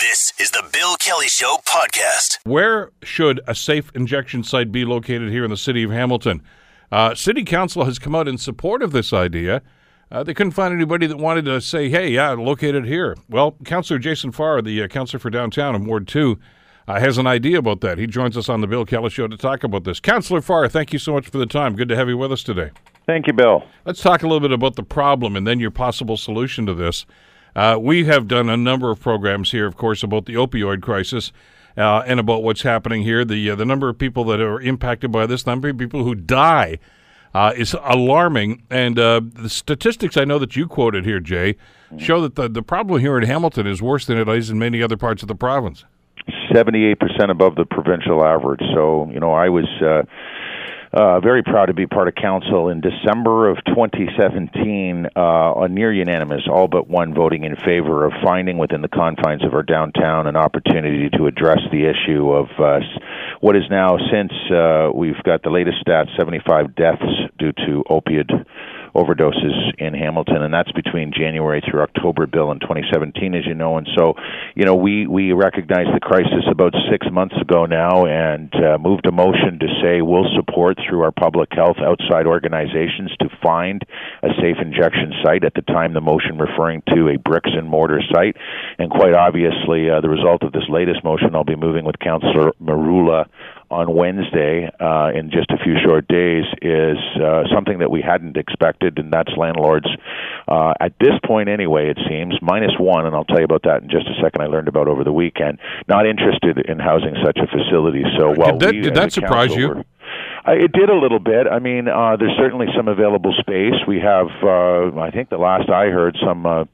This is the Bill Kelly Show podcast. Where should a safe injection site be located here in the city of Hamilton? Uh, city Council has come out in support of this idea. Uh, they couldn't find anybody that wanted to say, hey, yeah, locate it here. Well, Councillor Jason Farr, the uh, councillor for downtown in Ward 2, uh, has an idea about that. He joins us on the Bill Kelly Show to talk about this. Councillor Farr, thank you so much for the time. Good to have you with us today. Thank you, Bill. Let's talk a little bit about the problem and then your possible solution to this. Uh, we have done a number of programs here, of course, about the opioid crisis uh, and about what's happening here. The uh, the number of people that are impacted by this, number of people who die, uh, is alarming. And uh, the statistics I know that you quoted here, Jay, show that the the problem here in Hamilton is worse than it is in many other parts of the province. Seventy-eight percent above the provincial average. So you know, I was uh, uh, very proud to be part of council. In December of 2017, uh, a near unanimous, all but one voting in favor of finding within the confines of our downtown an opportunity to address the issue of uh, what is now, since uh, we've got the latest stats, 75 deaths due to opioid overdoses in Hamilton, and that's between January through October, Bill, in 2017, as you know. And so, you know, we we recognized the crisis about six months ago now, and uh, moved a motion to say we'll support through our public health outside organizations to find a safe injection site. At the time, the motion referring to a bricks and mortar site, and quite obviously, uh, the result of this latest motion, I'll be moving with Councillor Merulla on Wednesday uh, in just a few short days is uh, something that we hadn't expected, and that's landlords uh, at this point anyway. It seems minus one, and I'll tell you about that in just a second. I learned about over the weekend. Not interested in housing such a facility. So, well, did that, we, did that surprise you? Were, uh, it did a little bit. I mean, uh, there's certainly some available space. We have, uh, I think, the last I heard, some. Uh,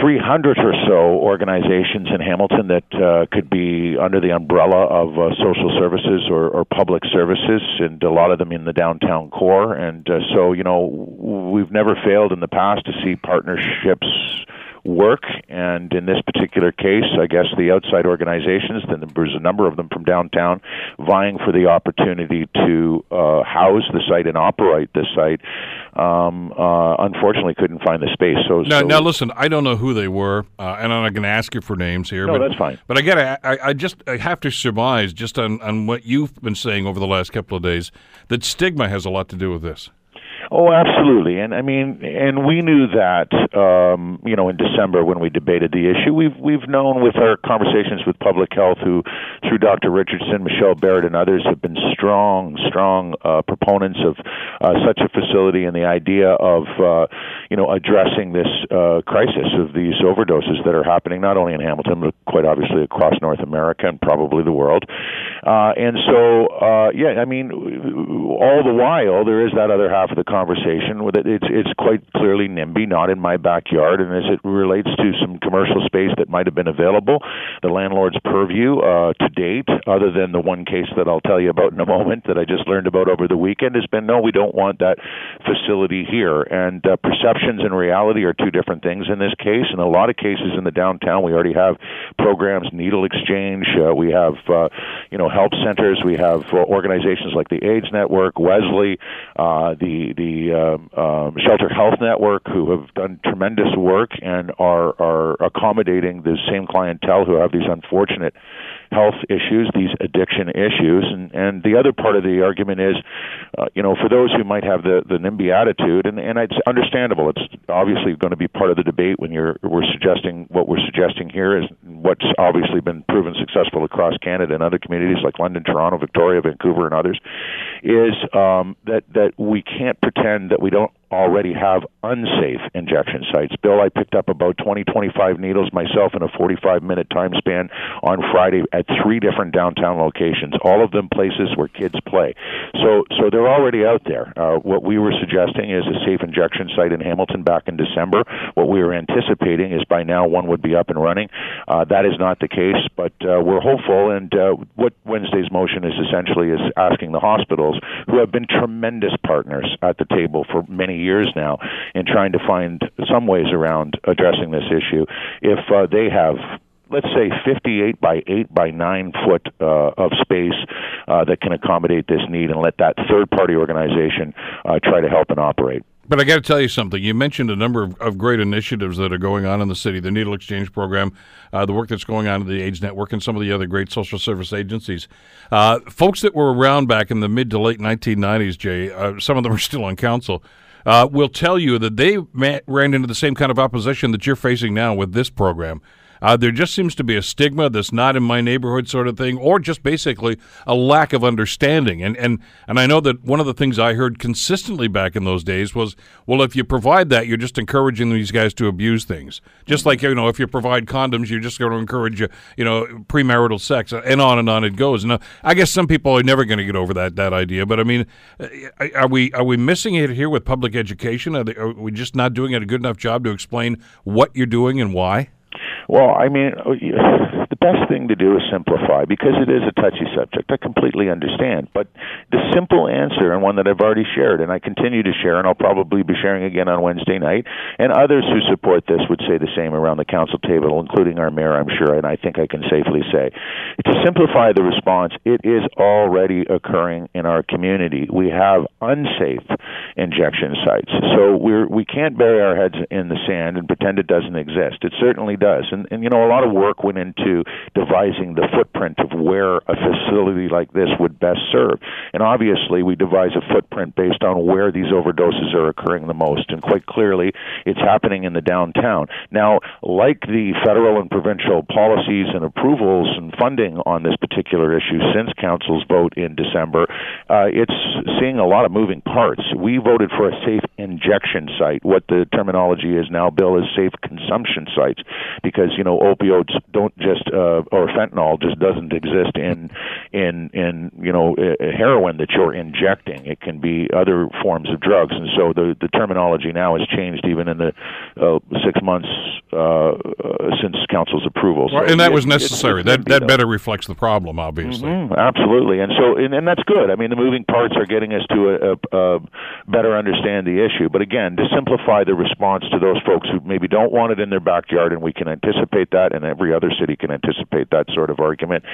300 or so organizations in Hamilton that uh, could be under the umbrella of uh, social services or, or public services, and a lot of them in the downtown core. And uh, so, you know, we've never failed in the past to see partnerships work. And in this particular case, I guess the outside organizations, then there's a number of them from downtown, vying for the opportunity to uh, house the site and operate the site. Um, uh, unfortunately, couldn't find the space. So now, so, now listen, I don't know who they were, uh, and I'm not going to ask you for names here. No, but, that's fine. But I got I, I just I have to surmise just on, on what you've been saying over the last couple of days that stigma has a lot to do with this. Oh, absolutely, and I mean, and we knew that, um, you know, in December when we debated the issue. We've we've known with our conversations with public health, who through Dr. Richardson, Michelle Barrett, and others have been strong, strong uh, proponents of uh, such a facility and the idea of, uh, you know, addressing this uh, crisis of these overdoses that are happening not only in Hamilton but quite obviously across North America and probably the world. Uh, and so, uh, yeah, I mean, all the while there is that other half of the conversation with it. It's it's quite clearly NIMBY, not in my backyard, and as it relates to some commercial space that might have been available, the landlord's purview uh, to date, other than the one case that I'll tell you about in a moment that I just learned about over the weekend, has been no, we don't want that facility here. And uh, perceptions and reality are two different things in this case. In a lot of cases in the downtown, we already have programs, needle exchange. Uh, we have uh, you know help centers. We have uh, organizations like the AIDS Network, Wesley, uh, the the the um, Shelter Health Network, who have done tremendous work and are are accommodating the same clientele who have these unfortunate health issues, these addiction issues, and and the other part of the argument is, uh, you know, for those who might have the the NIMBY attitude, and and it's understandable. It's obviously going to be part of the debate when you're we're suggesting what we're suggesting here is what's obviously been proven successful across Canada and other communities like London, Toronto, Victoria, Vancouver, and others, is um, that that we can't pretend that we don't already have unsafe injection sites. Bill, I picked up about 20, 25 needles myself in a 45 minute time span on Friday at three different downtown locations, all of them places where kids play. So, so they're already out there. Uh, what we were suggesting is a safe injection site in Hamilton back in December. What we were anticipating is by now one would be up and running. Uh, that is not the case, but uh, we're hopeful. And uh, what Wednesday's motion is essentially is asking the hospitals, who have been tremendous partners at the table for many years now in trying to find some ways around addressing this issue. If uh, they have let's say 58 by 8 by 9 foot uh, of space uh, that can accommodate this need and let that third party organization uh, try to help and operate. But I got to tell you something. You mentioned a number of, of, great initiatives that are going on in the city the needle exchange program, uh, the work that's going on at the AIDS Network, and some of the other great social service agencies. Uh, folks that were around back in the mid to late 1990s, Jay, uh, some of them are still on council, uh, will tell you that they ran into the same kind of opposition that you're facing now with this program. Uh, there just seems to be a stigma that's not in my neighborhood sort of thing, or just basically a lack of understanding. And and and I know that one of the things I heard consistently back in those days was, well, if you provide that, you're just encouraging these guys to abuse things. Just like you know, if you provide condoms, you're just going to encourage you know premarital sex, and on and on it goes. Now, I guess some people are never going to get over that that idea, but I mean, uh, are we are we missing it here with public education? Are, they, are we just not doing a good enough job to explain what you're doing and why? Well, I mean, uh, the best thing to do is simplify because it is a touchy subject. I completely understand. But the simple answer, and one that I've already shared, and I continue to share, and I'll probably be sharing again on Wednesday night, and others who support this would say the same around the council table, including our mayor, I'm sure, and I think I can safely say. To simplify the response, it is already occurring in our community. We have unsafe injection sites. So we're, we can't bury our heads in the sand and pretend it doesn't exist. It certainly does and, and you know, a lot of work went into devising the footprint of where a facility like this would best serve. And obviously, we devise a footprint based on where these overdoses are occurring the most. And quite clearly, it's happening in the downtown. Now, like the federal and provincial policies and approvals and funding on this particular issue since council's vote in December, uh, it's seeing a lot of moving parts. We voted for a safe injection site. What the terminology is now, Bill, is safe consumption sites because you know opioids don't just uh, or fentanyl just doesn't exist in in in you know heroin that you're injecting. It can be other forms of drugs, and so the the terminology now has changed even in the uh, six months uh, uh since council's approval. So and that it, was necessary. that that better reflects the problem, obviously. Mm-hmm, absolutely, and so and, and that's good. I mean, the moving parts are getting us to a, a, a better understand the issue. But again, to simplify the response to those folks who maybe don't want it in their backyard, and we can anticipate that, and every other city can anticipate that sort of argument.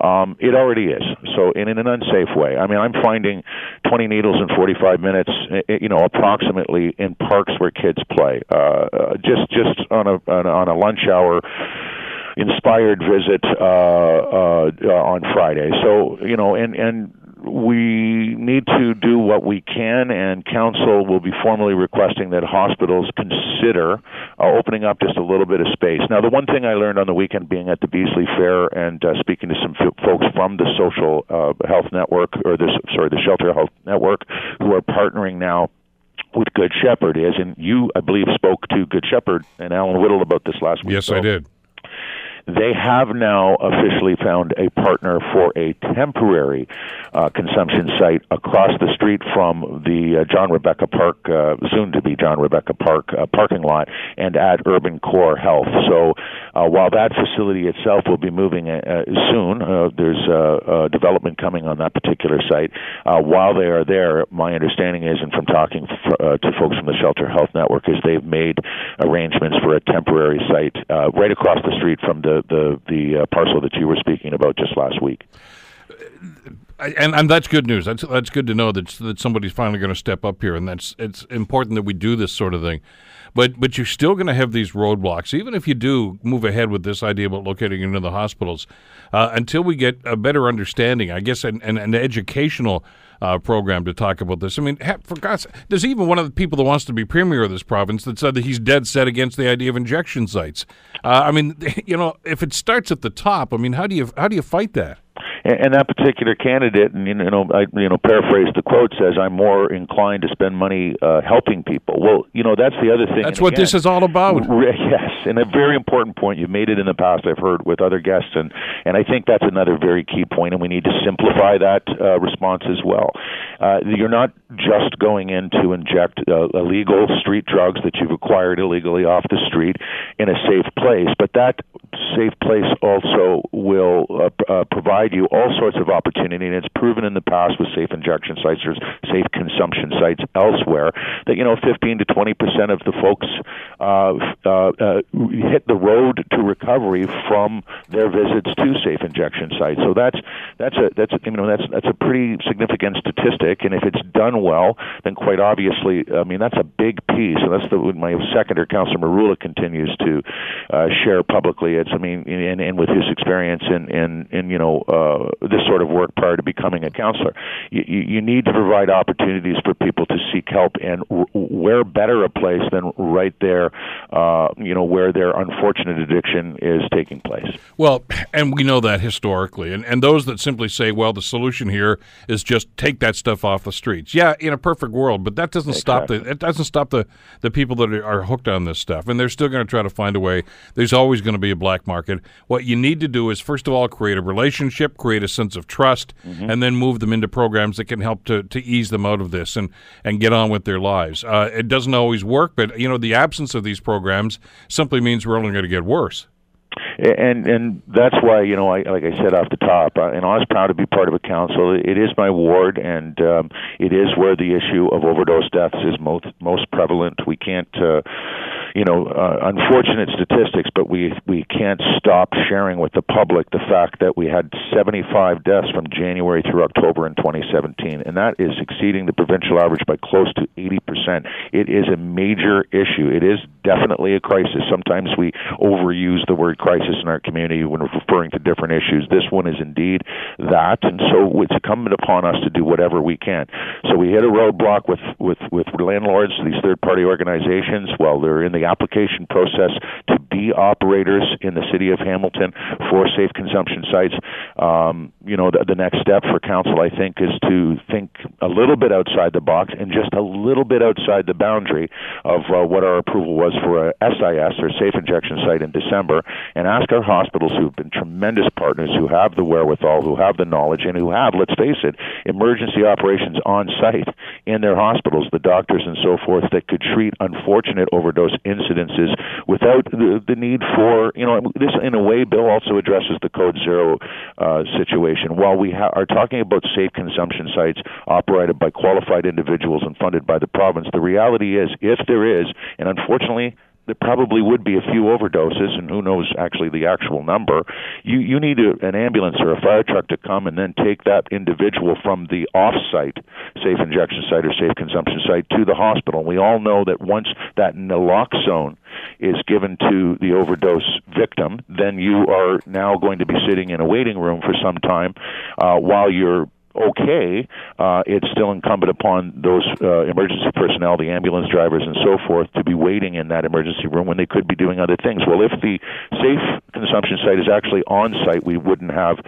Um, it already is. So, in, in an unsafe way. I mean, I'm finding 20 needles in 45 minutes, eh, eh, you know, approximately in parks where kids play. Uh, uh, just just on a on a lunch hour inspired visit uh, uh, on Friday. So you know, and and we need to do what we can, and council will be formally requesting that hospitals consider uh, opening up just a little bit of space. Now, the one thing I learned on the weekend being at the Beasley Fair and uh, speaking to some f- folks from the Social uh, Health Network, or the sorry, the Shelter Health Network, who are partnering now with Good Shepherd is, and you, I believe, spoke to Good Shepherd and Alan Whittle about this last week. Yes, so. I did. They have now officially found a partner for a temporary uh, consumption site across the street from the uh, John Rebecca Park, uh, soon to be John Rebecca Park uh, parking lot, and at Urban Core Health. So uh, while that facility itself will be moving uh, soon, there's development coming on that particular site. while they are there, my understanding is, and from talking f- to folks from the Shelter Health Network, is they've made arrangements for a temporary site right across the street from the the the uh, parcel that you were speaking about just last week. And, and that's good news. That's that's good to know that that somebody's finally going to step up here, and that's it's important that we do this sort of thing. But but you're still going to have these roadblocks, even if you do move ahead with this idea about locating into the hospitals, uh, until we get a better understanding. I guess an, an, an educational uh, program to talk about this. I mean, for God's there's even one of the people that wants to be premier of this province that said that he's dead set against the idea of injection sites. Uh, I mean, you know, if it starts at the top, I mean, how do you how do you fight that? And, and that particular candidate, and you know, I you know paraphrase the quote says, "I'm more inclined to spend money uh, helping people." Well, you know, that's the other thing. That's what again, this is all about. Yes, and a very important point. You've made it in the past. I've heard with other guests, and and I think that's another very key point, and we need to simplify that uh, response as well. Uh, you're not just going in to inject uh, illegal street drugs that you've acquired illegally off the street in a safe place, but that safe place also will uh, uh, provide you all sorts of opportunity, and it's proven in the past with safe injection sites or safe consumption sites elsewhere that you know 15 to 20 percent of the folks uh, uh, uh, hit the road to recovery from their visits to safe injection sites. So that's that's a that's you know that's that's a pretty significant statistic, and if it's done well, then quite obviously, I mean that's a big piece, and that's the my seconder, Councillor Merulla continues to uh, share publicly. It's I mean, and, and with his experience in in, in you know uh, this sort of work prior to becoming a counselor. you, you need to provide opportunities for people to seek help, and where better a place than right there, uh, you know, where their unfortunate addiction is taking place. Well, and we know that historically, and and those that simply say, well, the solution here is just take that stuff off the streets. Yeah, in a perfect world, but that doesn't exactly. stop the it doesn't stop the the people that are hooked on this stuff, and they're still going to try to find a way. There's always going to be a black market. What you need to do is first of all create a relationship, create a sense of trust, mm-hmm. and then move them into programs that can help to to ease them out of this and and get on with their lives. Uh, it doesn't always work, but you know the absence of these programs simply means we're only going to get worse and and that's why you know I like I said off the top uh, and I was proud to be part of a council it is my ward and um, it is where the issue of overdose deaths is most most prevalent we can't uh, you know, uh, unfortunate statistics, but we we can't stop sharing with the public the fact that we had 75 deaths from January through October in 2017, and that is exceeding the provincial average by close to 80 percent. It is a major issue. It is definitely a crisis. Sometimes we overuse the word crisis in our community when referring to different issues. This one is indeed that, and so it's incumbent upon us to do whatever we can. So we hit a roadblock with with with landlords, these third party organizations. Well, they're in the application process to be operators in the city of Hamilton for safe consumption sites. Um, you know, the, the next step for council, I think, is to think a little bit outside the box and just a little bit outside the boundary of uh, what our approval was for a SIS or safe injection site in December, and ask our hospitals who've been tremendous partners, who have the wherewithal, who have the knowledge, and who have, let's face it, emergency operations on site in their hospitals, the doctors and so forth that could treat unfortunate overdose incidences without the, the need for, you know, this in a way, Bill also addresses the Code Zero uh, situation. While we ha- are talking about safe consumption sites operated by qualified individuals and funded by the province, the reality is, if there is, and unfortunately, there probably would be a few overdoses, and who knows actually the actual number. You you need a, an ambulance or a fire truck to come and then take that individual from the off-site safe injection site or safe consumption site to the hospital. We all know that once that naloxone is given to the overdose victim, then you are now going to be sitting in a waiting room for some time uh, while you're okay, uh, it's still incumbent upon those uh, emergency personnel, the ambulance drivers, and so forth, to be waiting in that emergency room when they could be doing other things. Well, if the safe consumption site is actually on site, we wouldn't have,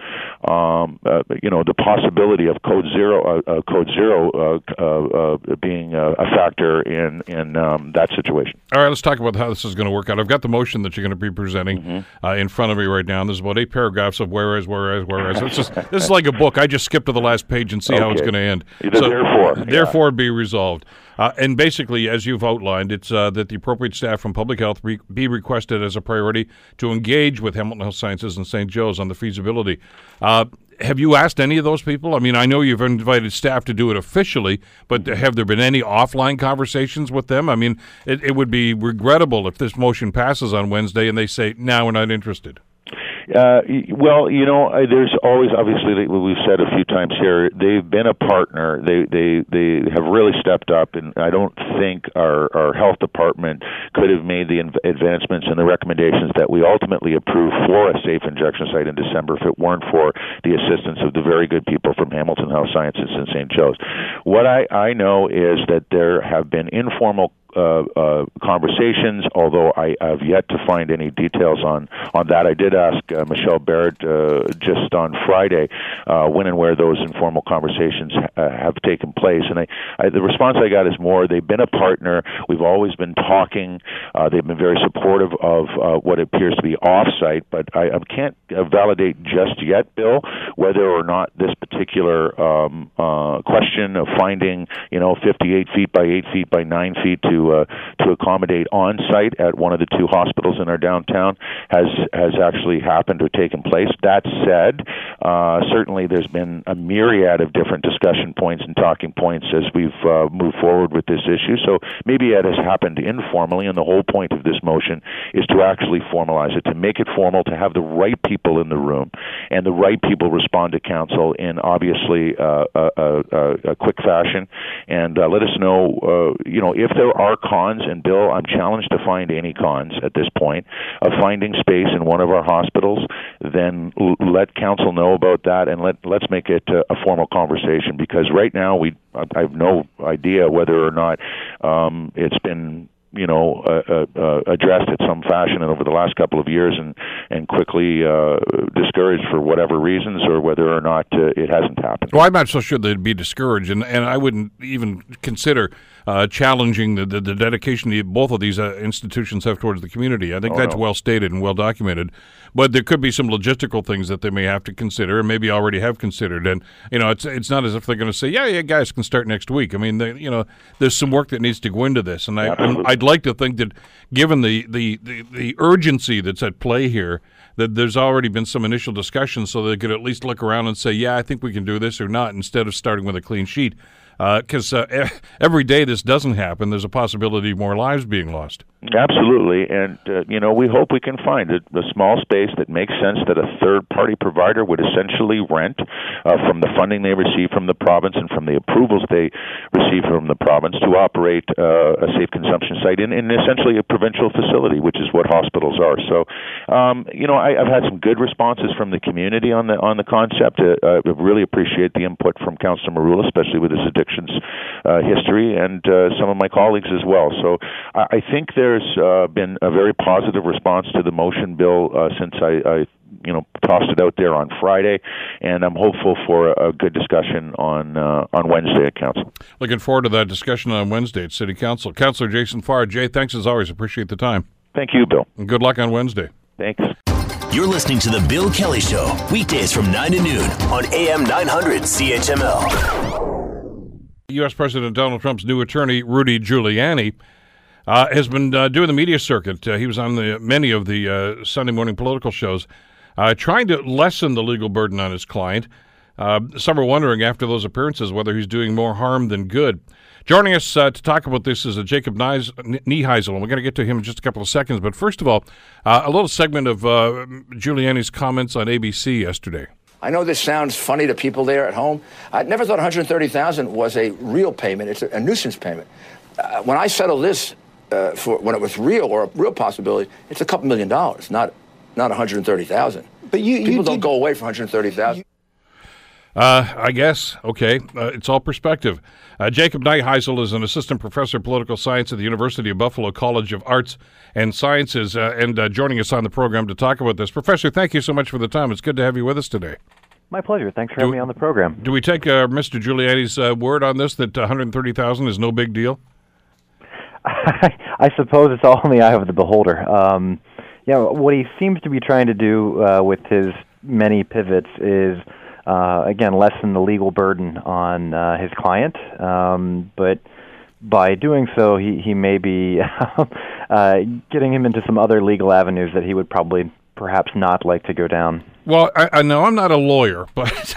um, uh, you know, the possibility of code zero, uh, uh, code zero uh, uh, uh, being a, a factor in in um, that situation. All right, let's talk about how this is going to work out. I've got the motion that you're going to be presenting mm-hmm. uh, in front of me right now. And there's about eight paragraphs of whereas, whereas, whereas. It's just this is like a book. I just skipped to the last page and see okay. how it's going to end. So, therefore, therefore, yeah. be resolved. Uh, and basically, as you've outlined, it's uh, that the appropriate staff from public health re- be requested as a priority to engage with Hamilton Health Sciences and St. Joe's on the feasibility. Uh, have you asked any of those people? I mean, I know you've invited staff to do it officially, but have there been any offline conversations with them? I mean, it, it would be regrettable if this motion passes on Wednesday and they say, "Now we're not interested." Uh, well, you know, there's always obviously we've said a few times here. They've been a partner. They they they have really stepped up, and I don't think our our health department could have made the advancements and the recommendations that we ultimately approved for a safe injection site in December if it weren't for the assistance of the very good people from Hamilton Health Sciences and St. Joe's. What I I know is that there have been informal uh, uh, conversations, although I have yet to find any details on, on that. I did ask uh, Michelle Barrett uh, just on Friday uh, when and where those informal conversations ha- have taken place, and I, I, the response I got is more they've been a partner. We've always been talking. they've been very supportive of what appears to be offsite, but I, I can't validate just yet, Bill, whether or not this particular um, question of finding, you know, 58 feet by 8 feet by 9 feet to to uh, to accommodate on site at one of the two hospitals in our downtown has has actually happened or taken place. That said, uh, certainly there's been a myriad of different discussion points and talking points as we've uh, moved forward with this issue. So maybe it has happened informally, and the whole point of this motion is to actually formalize it, to make it formal, to have the right people in the room, and the right people respond to council in obviously uh, a, a, a, quick fashion, and uh, let us know, uh, you know, if there are cons. And Bill, I'm challenged to find any cons at this point of finding space in one of our hospitals. Then l- let council know about that, and let let's make it a, a formal conversation because right now we I have no idea whether or not um, it's been you know uh, uh, uh, addressed in some fashion over the last couple of years and and quickly uh, discouraged for whatever reasons or whether or not uh, it hasn't happened. Well, I'm not so sure they'd be discouraged, and and I wouldn't even consider uh, challenging the, the, the dedication that both of these uh, institutions have towards the community. I think oh, that's no. well stated and well documented. But there could be some logistical things that they may have to consider, and maybe already have considered. And you know, it's it's not as if they're going to say, "Yeah, yeah, guys can start next week." I mean, they, you know, there's some work that needs to go into this, and I, I'd like to think that, given the, the, the, the urgency that's at play here, that there's already been some initial discussion, so they could at least look around and say, "Yeah, I think we can do this" or not, instead of starting with a clean sheet because uh, uh, every day this doesn't happen, there's a possibility of more lives being lost. Absolutely, and uh, you know we hope we can find a, a small space that makes sense that a third-party provider would essentially rent uh, from the funding they receive from the province and from the approvals they receive from the province to operate uh, a safe consumption site in, in essentially a provincial facility, which is what hospitals are. So, um, you know, I, I've had some good responses from the community on the on the concept. Uh, I really appreciate the input from Councillor Merulla, especially with his addictions uh, history, and uh, some of my colleagues as well. So, I, I think there there's uh, been a very positive response to the motion bill uh, since I, I you know tossed it out there on Friday, and I'm hopeful for a good discussion on uh, on Wednesday at council. Looking forward to that discussion on Wednesday at City Council. Councillor Jason Farr, Jay, thanks as always. Appreciate the time. Thank you, Bill. And good luck on Wednesday. Thanks. You're listening to the Bill Kelly Show weekdays from nine to noon on AM 900 CHML. U.S. President Donald Trump's new attorney, Rudy Giuliani, uh, has been uh, doing the media circuit. Uh, he was on the many of the uh, Sunday morning political shows, uh, trying to lessen the legal burden on his client. Some are wondering after those appearances whether he's doing more harm than good. Joining us to talk about this is Jacob Neiheisel, and we're going to get to him in just a couple of seconds. But first of all, a little segment of Giuliani's comments on ABC yesterday. I know this sounds funny to people there at home. I never thought 130,000 was a real payment. It's a, a nuisance payment. Uh, when I settle this, uh, for when it was real or a real possibility, it's a couple million dollars, not not 130,000. But you people you don't go away for 130,000. Uh, I guess. Okay. Uh, it's all perspective. Uh, Jacob Neiheisel is an assistant professor of political science at the University of Buffalo College of Arts and Sciences uh, and uh, joining us on the program to talk about this. Professor, thank you so much for the time. It's good to have you with us today. My pleasure. Thanks for do, having me on the program. Do we take uh, Mr. Giuliani's word on this that 130,000 is no big deal? I suppose it's all in the eye of the beholder. Um, yeah, what he seems to be trying to do uh, with his many pivots is, uh, again, lessen the legal burden on uh, his client. Um, but by doing so, he, he may be uh, getting him into some other legal avenues that he would probably perhaps not like to go down. Well, I, I know I'm not a lawyer, but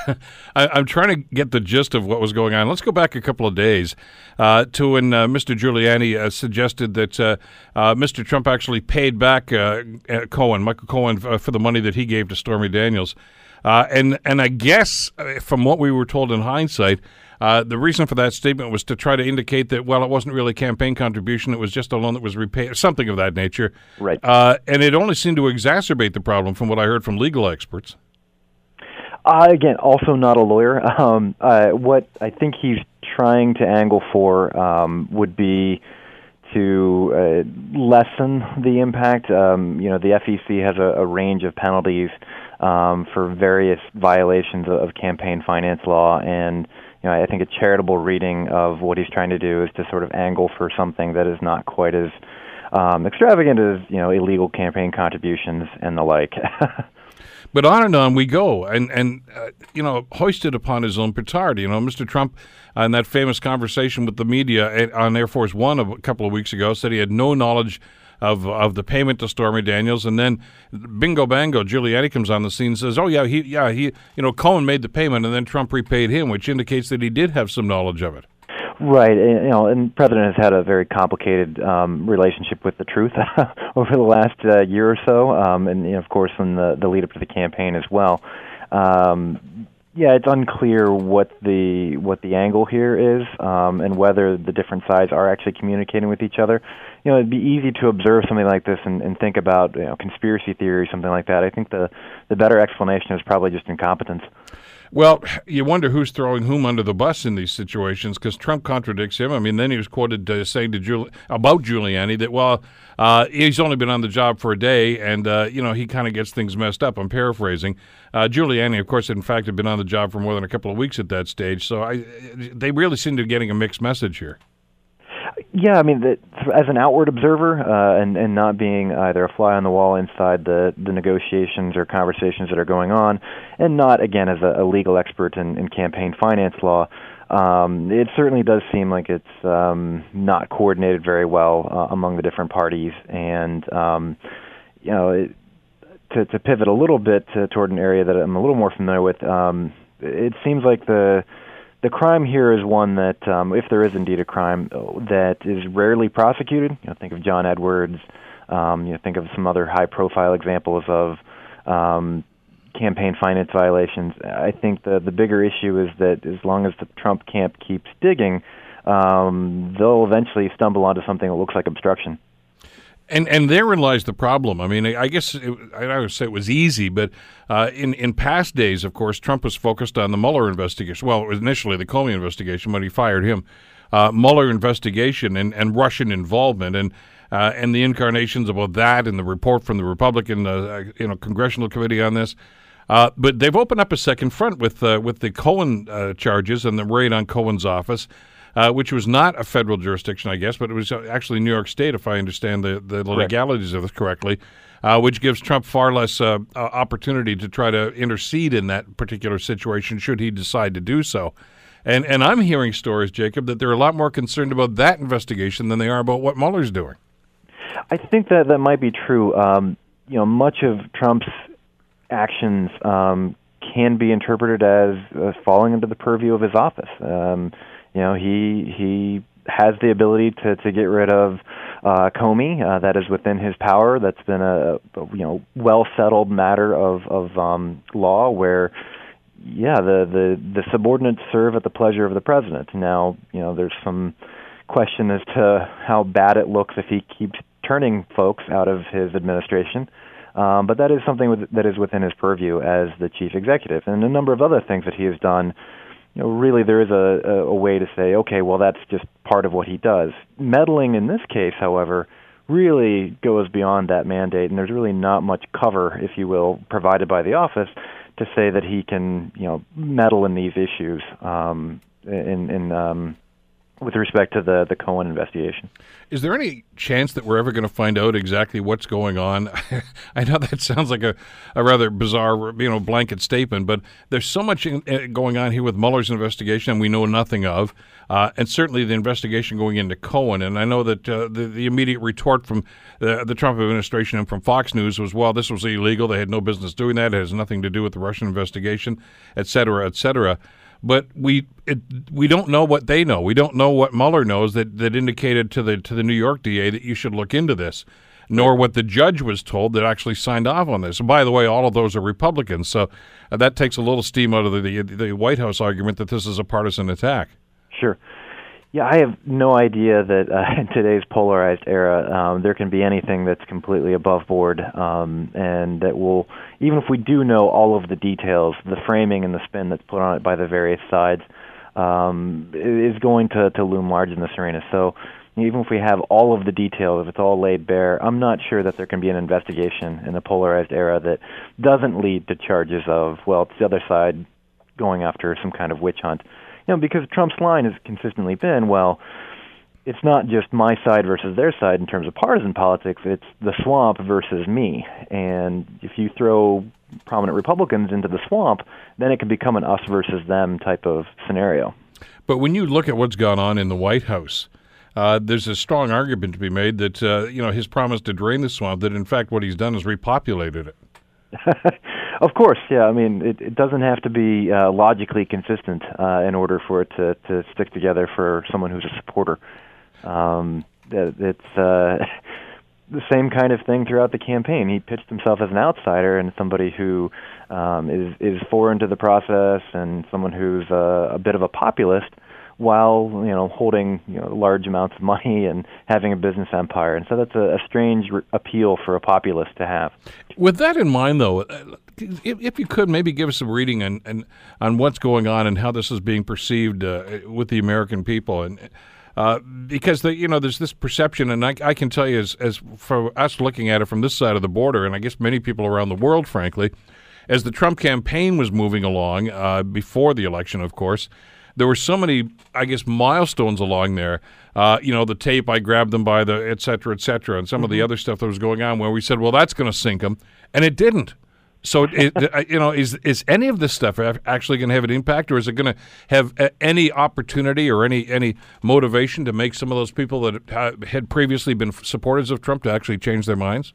I, am trying to get the gist of what was going on. Let's go back a couple of days uh, to when uh, Mr. Giuliani uh, suggested that uh, uh, Mr. Trump actually paid back uh, Cohen, Michael Cohen, for the money that he gave to Stormy Daniels. and and I guess from what we were told in hindsight, uh, the reason for that statement was to try to indicate that, well, it wasn't really campaign contribution; it was just a loan that was repaid, something of that nature. Right. Uh, and it only seemed to exacerbate the problem, from what I heard from legal experts. Uh, again, also not a lawyer. Um, uh, what I think he's trying to angle for um, would be to uh, lessen the impact. Um, you know, the FEC has a, a range of penalties um, for various violations of, of campaign finance law, and you know, I think a charitable reading of what he's trying to do is to sort of angle for something that is not quite as um, extravagant as you know illegal campaign contributions and the like. But on and on we go, and and uh, you know, hoisted upon his own petard. You know, Mr. Trump, uh, in that famous conversation with the media on Air Force One a couple of weeks ago, said he had no knowledge of of the payment to Stormy Daniels, and then bingo bango, Giuliani comes on the scene and says, "Oh yeah, he yeah he you know Cohen made the payment, and then Trump repaid him," which indicates that he did have some knowledge of it. Right, and, you know, and president has had a very complicated um, relationship with the truth over the last uh, year or so, um, and you know, of course, in the the lead up to the campaign as well. Um, yeah, it's unclear what the what the angle here is, um, and whether the different sides are actually communicating with each other. You know, it'd be easy to observe something like this and, and think about you know conspiracy theory, something like that. I think the the better explanation is probably just incompetence. Well, you wonder who's throwing whom under the bus in these situations because Trump contradicts him. I mean, then he was quoted uh, saying to Giul- about Giuliani that, well, uh, he's only been on the job for a day and, uh, you know, he kind of gets things messed up. I'm paraphrasing. Uh, Giuliani, of course, in fact, had been on the job for more than a couple of weeks at that stage. So I, they really seem to be getting a mixed message here. Yeah, I mean, the, as an outward observer, uh, and and not being either a fly on the wall inside the the negotiations or conversations that are going on, and not again as a, a legal expert in, in campaign finance law, um, it certainly does seem like it's um, not coordinated very well uh, among the different parties, and um, you know, it, to to pivot a little bit to, toward an area that I'm a little more familiar with, um, it seems like the the crime here is one that, um, if there is indeed a crime, that is rarely prosecuted. You know, think of John Edwards. Um, you know, think of some other high-profile examples of um, campaign finance violations. I think the the bigger issue is that as long as the Trump camp keeps digging, um, they'll eventually stumble onto something that looks like obstruction. And and therein lies the problem. I mean, I guess it, I would say it was easy, but uh, in in past days, of course, Trump was focused on the Mueller investigation. Well, it was initially the Comey investigation when he fired him. Uh, Mueller investigation and, and Russian involvement and uh, and the incarnations about that and the report from the Republican uh, you know congressional committee on this. Uh, but they've opened up a second front with uh, with the Cohen charges and the raid on Cohen's office uh, which was not a federal jurisdiction, I guess, but it was actually New York State, if I understand the, the legalities of this correctly, uh, which gives Trump far less uh, opportunity to try to intercede in that particular situation should he decide to do so. And and I'm hearing stories, Jacob, that they're a lot more concerned about that investigation than they are about what Mueller's doing. I think that that might be true. Um, you know, much of Trump's actions um, can be interpreted as uh, falling under the purview of his office. Um, you know, he he has the ability to to get rid of uh, Comey. Uh, that is within his power. That's been a, a you know well settled matter of of um, law where. Yeah, the, the the subordinates serve at the pleasure of the president. Now, you know, there's some question as to how bad it looks if he keeps turning folks out of his administration. Um, but that is something with, that is within his purview as the chief executive, and a number of other things that he has done you know, really there is a, a, way to say, okay, well, that's just part of what he does. Meddling in this case, however, really goes beyond that mandate, and there's really not much cover, if you will, provided by the office to say that he can, you know, meddle in these issues um, in, in um, with respect to the the Cohen investigation. Is there any chance that we're ever going to find out exactly what's going on? I know that sounds like a, a rather bizarre, you know, blanket statement, but there's so much in, uh, going on here with Mueller's investigation, and we know nothing of, uh, and certainly the investigation going into Cohen. And I know that uh, the, the immediate retort from the, the Trump administration and from Fox News was, "Well, this was illegal. They had no business doing that. It has nothing to do with the Russian investigation, et cetera, et cetera." But we it, we don't know what they know. We don't know what Mueller knows that, that indicated to the to the New York DA that you should look into this, nor what the judge was told that actually signed off on this. And by the way, all of those are Republicans, so uh, that takes a little steam out of the, the the White House argument that this is a partisan attack. Sure. Yeah, I have no idea that uh, in today's polarized era um, there can be anything that's completely above board, um, and that will, even if we do know all of the details, the framing and the spin that's put on it by the various sides um, is going to, to loom large in this arena. So even if we have all of the details, if it's all laid bare, I'm not sure that there can be an investigation in the polarized era that doesn't lead to charges of, well, it's the other side going after some kind of witch hunt you know, because Trump's line has consistently been, well, it's not just my side versus their side in terms of partisan politics. It's the swamp versus me. And if you throw prominent Republicans into the swamp, then it can become an us versus them type of scenario. But when you look at what's gone on in the White House, uh, there's a strong argument to be made that uh, you know his promise to drain the swamp, that in fact what he's done is repopulated it. of course, yeah. I mean, it, it doesn't have to be uh, logically consistent uh, in order for it to, to stick together for someone who's a supporter. Um, it's uh, the same kind of thing throughout the campaign. He pitched himself as an outsider and somebody who um, is is foreign to the process and someone who's uh, a bit of a populist while you know holding you know large amounts of money and having a business empire. And so that's a, a strange re- appeal for a populist to have. With that in mind, though, uh, if, if you could maybe give us some reading on, on on what's going on and how this is being perceived uh, with the American people and. Uh, because the, you know there's this perception, and I, I, can tell you as as for us looking at it from this side of the border, and I guess many people around the world, frankly, as the Trump campaign was moving along uh, before the election, of course, there were so many, I guess, milestones along there. Uh, you know, the tape, I grabbed them by the et cetera, et cetera, and some mm-hmm. of the mm-hmm. other stuff that was going on where we said, well, that's going to sink them. And it didn't. So, it, you know, is is any of this stuff actually going to have an impact, or is it going to have any opportunity or any any motivation to make some of those people that had previously been supporters of Trump to actually change their minds?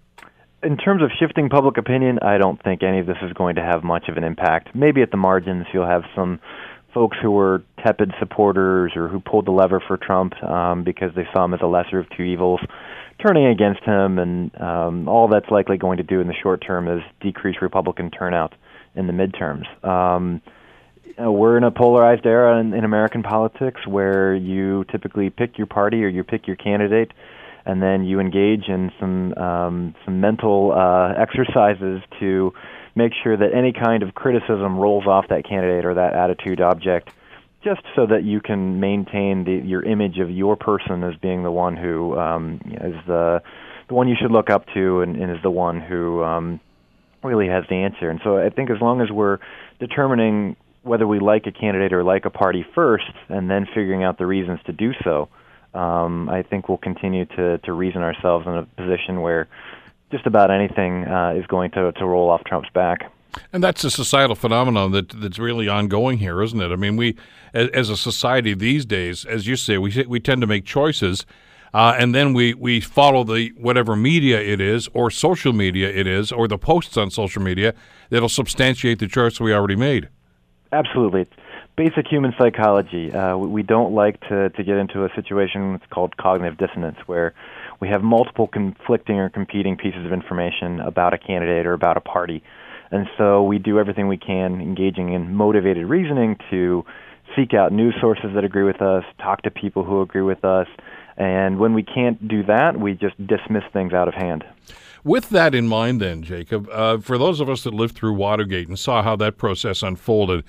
In terms of shifting public opinion, I don't think any of this is going to have much of an impact. Maybe at the margins, you'll have some folks who were tepid supporters or who pulled the lever for Trump um, because they saw him as a lesser of two evils, turning against him, and um, all that's likely going to do in the short term is decrease Republican turnout in the midterms. Um, you know, we're in a polarized era in, in American politics where you typically pick your party or you pick your candidate, and then you engage in some um, some mental uh, exercises to make sure that any kind of criticism rolls off that candidate or that attitude object just so that you can maintain the, your image of your person as being the one who um, is the the one you should look up to and, and is the one who um, really has the answer. And so I think as long as we're determining whether we like a candidate or like a party first, and then figuring out the reasons to do so, um, I think we'll continue to to reason ourselves in a position where just about anything uh, is going to, to roll off Trump's back. And that's a societal phenomenon that that's really ongoing here, isn't it? I mean, we as, as a society these days, as you say, we we tend to make choices, uh, and then we we follow the whatever media it is, or social media it is, or the posts on social media that'll substantiate the choice we already made. Absolutely, basic human psychology. Uh, we don't like to to get into a situation that's called cognitive dissonance, where we have multiple conflicting or competing pieces of information about a candidate or about a party. And so we do everything we can, engaging in motivated reasoning to seek out news sources that agree with us, talk to people who agree with us, and when we can't do that, we just dismiss things out of hand. With that in mind, then, Jacob, uh, for those of us that lived through Watergate and saw how that process unfolded,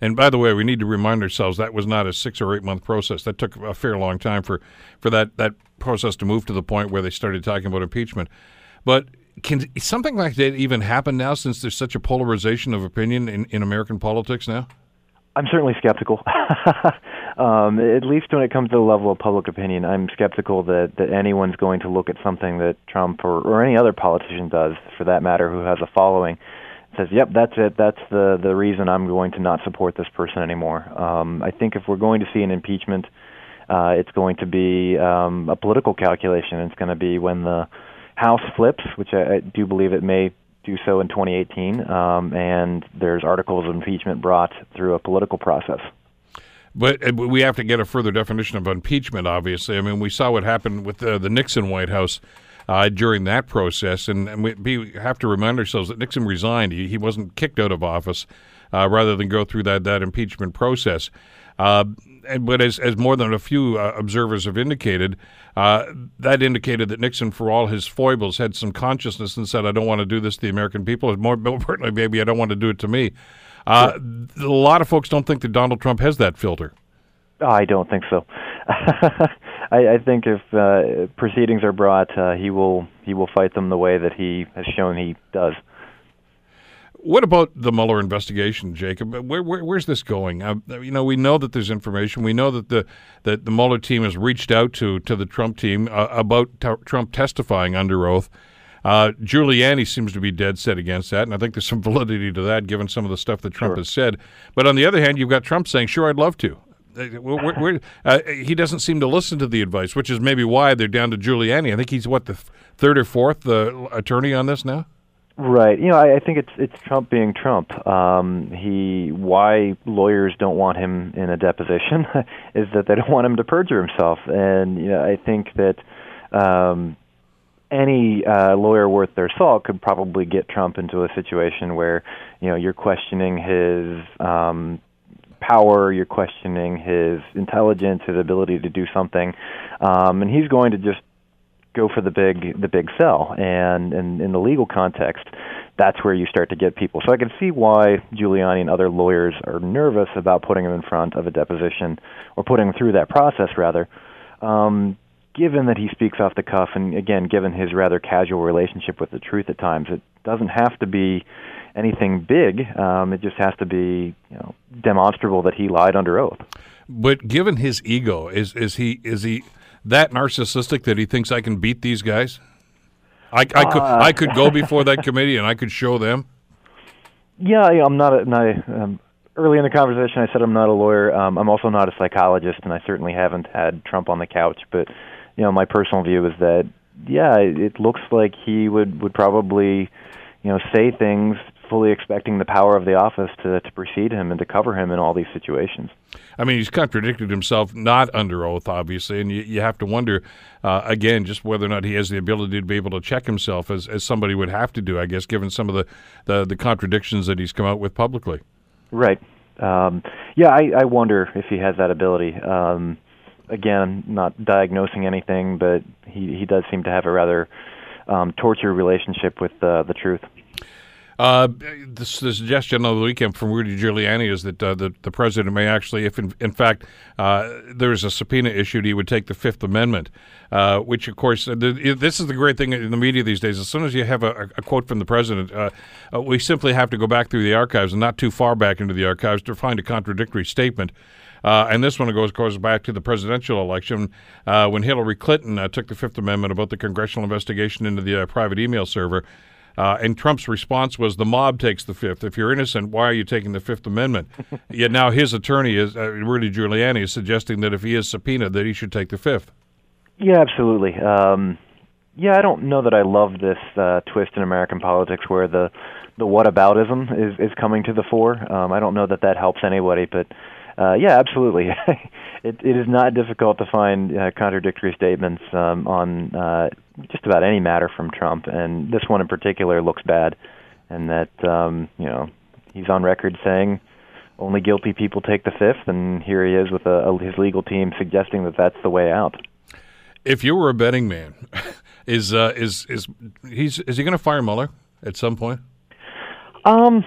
and by the way, we need to remind ourselves that was not a six or eight month process. That took a fair long time for, for that, that process to move to the point where they started talking about impeachment. But can something like that even happen now since there's such a polarization of opinion in, in American politics now? I'm certainly skeptical. um, at least when it comes to the level of public opinion, I'm skeptical that, that anyone's going to look at something that Trump or, or any other politician does, for that matter, who has a following, says, "Yep, that's it. That's the the reason I'm going to not support this person anymore." Um, I think if we're going to see an impeachment, uh, it's going to be um, a political calculation. It's going to be when the House flips, which I, I do believe it may do so in 2018, um, and there's articles of impeachment brought through a political process. But we have to get a further definition of impeachment. Obviously, I mean, we saw what happened with the, Nixon White House uh, during that process. And, and we, we, have to remind ourselves that Nixon resigned. He, he wasn't kicked out of office uh, rather than go through that, that impeachment process. And, but as, as more than a few uh, observers have indicated, uh, that indicated that Nixon, for all his foibles, had some consciousness and said, I don't want to do this to the American people. More importantly, maybe I don't want to do it to me. Uh, a lot of folks don't think that Donald Trump has that filter. I don't think so. I, I think if uh, proceedings are brought, uh, he will he will fight them the way that he has shown he does. What about the Mueller investigation, Jacob? Where, where, where's this going? Uh, you know, we know that there's information. We know that the that the Mueller team has reached out to to the Trump team uh, about t- Trump testifying under oath. Uh, Giuliani seems to be dead set against that, and I think there's some validity to that, given some of the stuff that Trump Sure. has said. But on the other hand, you've got Trump saying, "Sure, I'd love to." Uh, where- where- uh, he doesn't seem to listen to the advice, which is maybe why they're down to Giuliani. I think he's what the th- third or fourth uh, attorney on this now. Right. You know, I, I think it's it's Trump being Trump. Um, he why lawyers don't want him in a deposition is that they don't want him to perjure himself, and you know, I think that um, any uh, lawyer worth their salt could probably get Trump into a situation where you know you're questioning his um, power, you're questioning his intelligence, his ability to do something, um, and he's going to just go for the big the big sell. And, and in the legal context that's where you start to get people. So i can see why giuliani and other lawyers are nervous about putting him in front of a deposition or putting him through that process rather. Um, given that he speaks off the cuff and again given his rather casual relationship with the truth at times it doesn't have to be anything big. Um, it just has to be you know demonstrable that he lied under oath. But given his ego, is is he is he that narcissistic that he thinks I can beat these guys? I, I could I could go before that committee and I could show them. Yeah, I'm not. A, not a, um, early in the conversation, I said I'm not a lawyer. Um, I'm also not a psychologist, and I certainly haven't had Trump on the couch. But you know, my personal view is that yeah, it, it looks like he would would probably you know say things fully expecting the power of the office to to precede him and to cover him in all these situations. I mean, he's contradicted himself, not under oath, obviously, and you, you have to wonder uh, again just whether or not he has the ability to be able to check himself, as as somebody would have to do, I guess, given some of the the, the contradictions that he's come out with publicly. Right. Um, yeah, I, I wonder if he has that ability. Um, again, not diagnosing anything, but he he does seem to have a rather um, tortured relationship with uh, the truth. Uh, this, the suggestion over the weekend from Rudy Giuliani is that uh, the, the president may actually, if in, in fact uh, there is a subpoena issued, he would take the Fifth Amendment, uh, which, of course, uh, the, this is the great thing in the media these days. As soon as you have a, a quote from the president, uh, we simply have to go back through the archives and not too far back into the archives to find a contradictory statement. Uh, and this one goes goes back to the presidential election uh, when Hillary Clinton uh, took the Fifth Amendment about the congressional investigation into the private email server. Uh, and Trump's response was, "The mob takes the fifth. If you're innocent, why are you taking the Fifth Amendment?" Yet now his attorney is uh, Rudy Giuliani is suggesting that if he is subpoenaed, that he should take the fifth. Yeah, absolutely. Um, yeah, I don't know that I love this uh, twist in American politics where the the whataboutism is is coming to the fore. Um, I don't know that that helps anybody, but uh, yeah, absolutely. it it is not difficult to find uh, contradictory statements um, on uh, just about any matter from Trump, and this one in particular looks bad, and that um, you know he's on record saying only guilty people take the fifth, and here he is with a, a, his legal team suggesting that that's the way out. If you were a betting man, is uh, is is he's is he going to fire Mueller at some point? Um,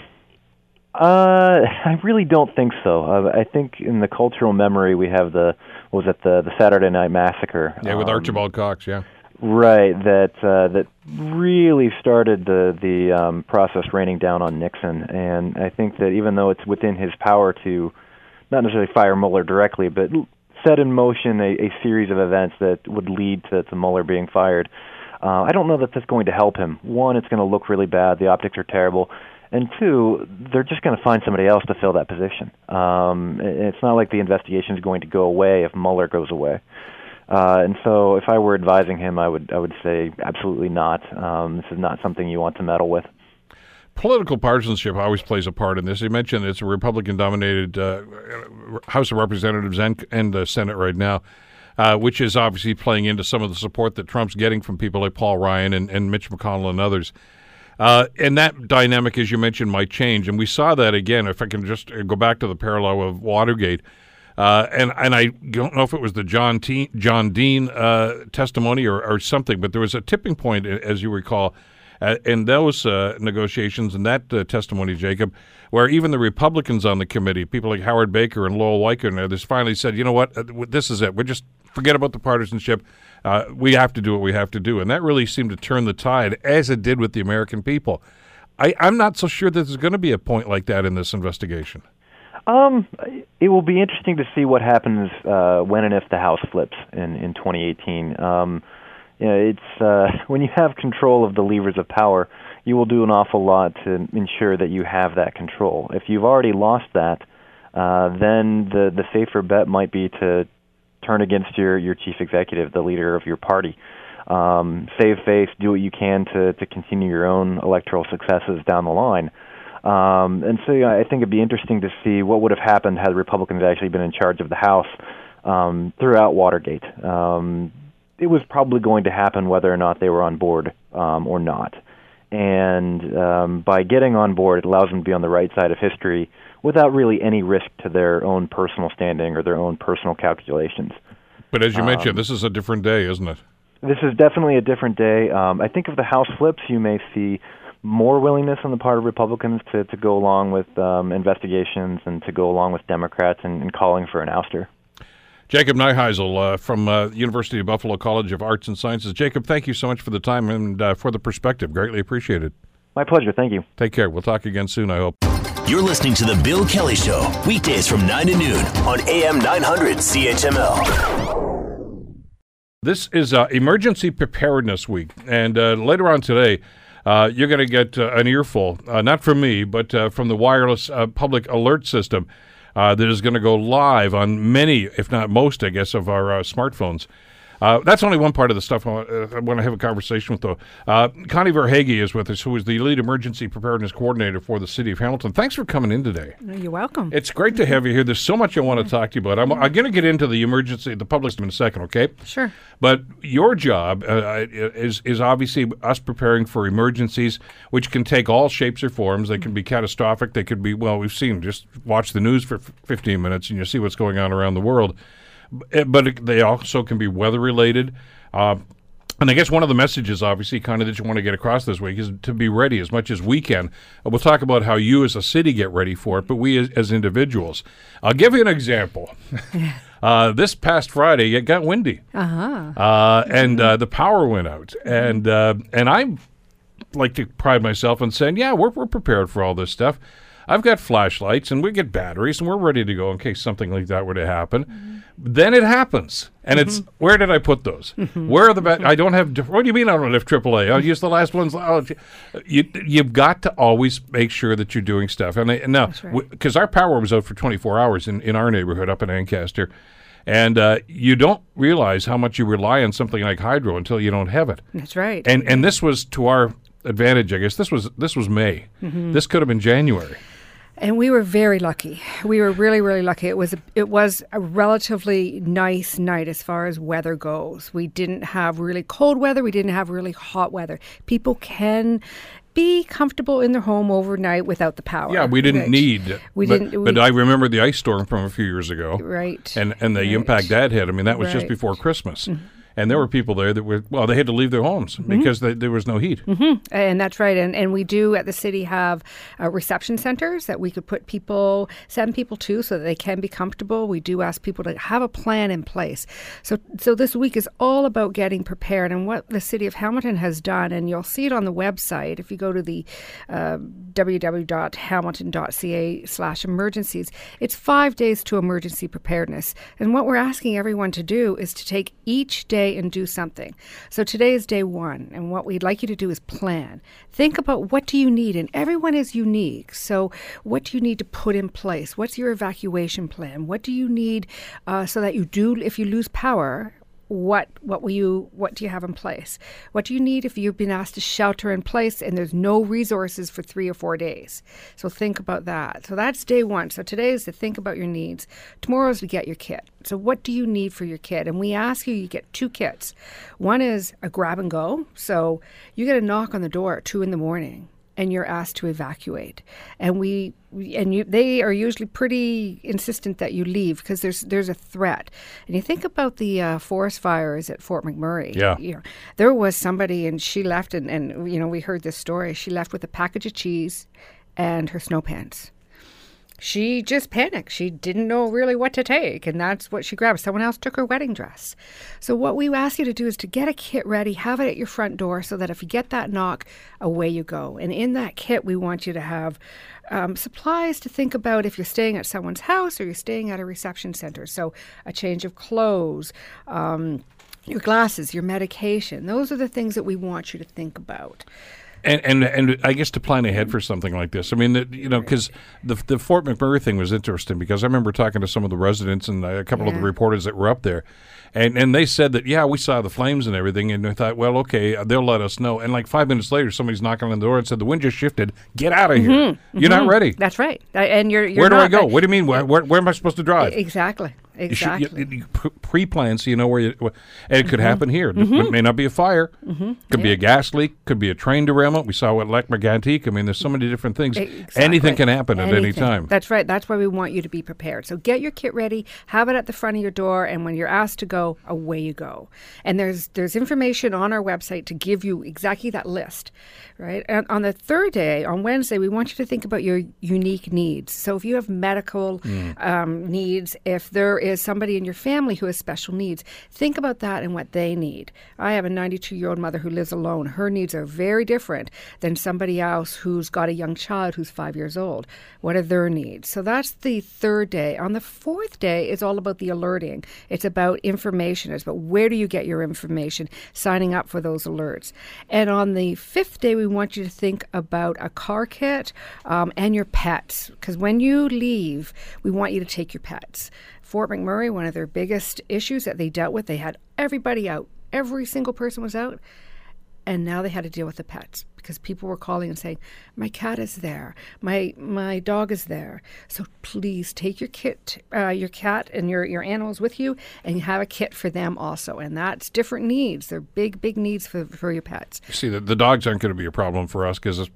uh, I really don't think so. Uh, I think in the cultural memory we have the what was it the the Saturday Night Massacre? Yeah, with um, Archibald Cox. Yeah. Right, that uh, that really started the the um, process raining down on Nixon, and I think that even though it's within his power to not necessarily fire Mueller directly, but set in motion a, a series of events that would lead to, to Mueller being fired, uh, I don't know that that's going to help him. One, it's going to look really bad; the optics are terrible. And two, they're just going to find somebody else to fill that position. Um, it's not like the investigation is going to go away if Mueller goes away. Uh, and so, if I were advising him, I would I would say absolutely not. Um, this is not something you want to meddle with. Political partisanship always plays a part in this. You mentioned it's a Republican-dominated uh, House of Representatives and and Senate right now, uh, which is obviously playing into some of the support that Trump's getting from people like Paul Ryan and, and Mitch McConnell and others. Uh, and that dynamic, as you mentioned, might change. And we saw that again. If I can just go back to the parallel of Watergate, uh, and and I don't know if it was the John T- John Dean uh, testimony or, or something, but there was a tipping point, as you recall, uh, in those uh, negotiations and that uh, testimony, Jacob, where even the Republicans on the committee, people like Howard Baker and Lowell Weicker, and finally said, "You know what? Uh, This is it. We're just forget about the partisanship. Uh, we have to do what we have to do," and that really seemed to turn the tide, as it did with the American people. I, I'm not so sure that there's going to be a point like that in this investigation. Um, it will be interesting to see what happens uh, when and if the House flips in in 2018. Um, you know, it's uh, when you have control of the levers of power, you will do an awful lot to ensure that you have that control. If you've already lost that, uh, then the the safer bet might be to turn against your your chief executive, the leader of your party. Um, save face, do what you can to to continue your own electoral successes down the line. Um, and so I think it'd be interesting to see what would have happened had Republicans actually been in charge of the House um, throughout Watergate. Um, it was probably going to happen whether or not they were on board um, or not. And um, by getting on board, it allows them to be on the right side of history without really any risk to their own personal standing or their own personal calculations. But as you mentioned, this is a different day, isn't it? This is definitely a different day. Um, I think if the House flips, you may see more willingness on the part of Republicans to, to go along with um, investigations and to go along with Democrats and, and calling for an ouster. Jacob Neiheisel uh, from uh, University of Buffalo College of Arts and Sciences. Jacob, thank you so much for the time and uh, for the perspective. Greatly appreciated. My pleasure. Thank you. Take care. We'll talk again soon, I hope. You're listening to The Bill Kelly Show, weekdays from 9 to noon on AM 900 CHML. This is uh, Emergency Preparedness Week, and uh, later on today, uh, you're going to get uh, an earful, uh, not from me, but uh, from the wireless public alert system that is going to go live on many, if not most, I guess, of our smartphones. Uh, that's only one part of the stuff I want, uh, I want to have a conversation with, though. Uh, Connie Verhage is with us, who is the lead emergency preparedness coordinator for the city of Hamilton. Thanks for coming in today. You're welcome. It's great to have you here. There's so much I want to talk to you about. I'm, I'm going to get into the emergency, the public system in a second, okay? Sure. But your job uh, is is obviously us preparing for emergencies, which can take all shapes or forms. They can be catastrophic. They could be well. We've seen just watch the news for f- 15 minutes and you see what's going on around the world. B- But it- they also can be weather related. Uh, and I guess one of the messages, obviously, kind of that you want to get across this week is to be ready as much as we can. Uh, We'll talk about how you as a city get ready for it, but we as, as individuals. I'll give you an example. uh, this past Friday, it got windy, uh-huh. and uh, the power went out, and uh, and I like to pride myself in saying, yeah, we're we're prepared for all this stuff. I've got flashlights and we get batteries and we're ready to go in case something like that were to happen. Then it happens, and it's mm-hmm. where did I put those? Mm-hmm. Where are the I don't have. What do you mean I don't have AAA? I'll use the last ones. Oh, you you've got to always make sure that you're doing stuff. And, I, and now right. because our power was out for 24 hours in in our neighborhood up in Ancaster. And uh, you don't realize how much you rely on something like hydro until you don't have it. That's right. And and this was to our advantage, I guess. This was this was May. Mm-hmm. This could have been January. And we were very lucky. We were really, really lucky. It was a, it was a relatively nice night as far as weather goes. We didn't have really cold weather. We didn't have really hot weather. People can be comfortable in their home overnight without the power. Yeah, we didn't need. We but, didn't- But I remember the ice storm from a few years ago. Right. And and the Right. impact that had. I mean, that was just Right. Mm-hmm. before Christmas. And there were people there that were well, they had to leave their homes because they, there was no heat. And that's right. And, and we do at the city have uh, reception centers that we could put people, send people to so that they can be comfortable. We do ask people to have a plan in place. So, so this week is all about getting prepared and what the city of Hamilton has done. And you'll see it on the website if you go to the uh, www.hamilton.ca slash emergencies. It's five days to emergency preparedness. And what we're asking everyone to do is to take each day and do something. So today is day one, and what we'd like you to do is plan. Think about what do you need, and everyone is unique. So what do you need to put in place? What's your evacuation plan? What do you need uh, so that you do, if you lose power, what what will you what do you have in place? What do you need if you've been asked to shelter in place and there's no resources for three or four days? So think about that. So that's day one. So today is to think about your needs. Tomorrow is to get your kit. So what do you need for your kit? And we ask you you get two kits. One is a grab and go. So you get a knock on the door at two in the morning and you're asked to evacuate. And we and you they are usually pretty insistent that you leave because there's there's a threat. And you think about the uh, forest fires at Fort McMurray. Yeah. you know, there was somebody and she left and, and you know we heard this story. She left with a package of cheese and her snow pants she just panicked. She didn't know really what to take, and that's what she grabbed. Someone else took her wedding dress. So, what we ask you to do is to get a kit ready, have it at your front door so that if you get that knock, away you go. And in that kit, we want you to have um, supplies to think about if you're staying at someone's house or you're staying at a reception center. So, a change of clothes. Um, your glasses, your medication. Those are the things that we want you to think about. And, and and I guess to plan ahead for something like this. I mean, the, you know, because the the Fort McMurray thing was interesting because I remember talking to some of the residents and a couple of the reporters that were up there, and and they said that yeah, we saw the flames and everything, and they thought, well, okay, they'll let us know. And like five minutes later, somebody's knocking on the door and said the wind just shifted. Get out of here. You're not ready. That's right. Uh, And you're, you're Where do I not- go? What do you mean? Where, where, where am I supposed to drive? Exactly. You should- you- you pre- pre-plan so you know where you. And it Mm-hmm. could happen here. It may not be a fire. Could be a gas leak. Could be a train derailment. We saw what Lake Megantic. I mean, there's so many different things. Exactly. Anything can happen at any time. That's right. That's why we want you to be prepared. So get your kit ready, have it at the front of your door, and when you're asked to go, away you go. And there's there's information on our website to give you exactly that list, right? And on the third day, on Wednesday, we want you to think about your unique needs. So if you have medical um, needs, if there is somebody in your family who has special needs, think about that and what they need. I have a 92 year old mother who lives alone. Her needs are very different than somebody else who's got a young child who's five years old. What are their needs? So that's the third day. On the fourth day, it's all about the alerting. It's about information. It's about where do you get your information, signing up for those alerts. And on the fifth day, we want you to think about a car kit um, and your pets. Because when you leave, we want you to take your pets. Fort McMurray, one of their biggest issues that they dealt with, they had everybody out. Every single person was out. And now they had to deal with the pets because people were calling and saying, "My cat is there, my my dog is there." So please take your kit, uh, your cat and your your animals with you, and have a kit for them also. And that's different needs. They're big big needs for for your pets. See, the, the dogs aren't going to be a problem for us because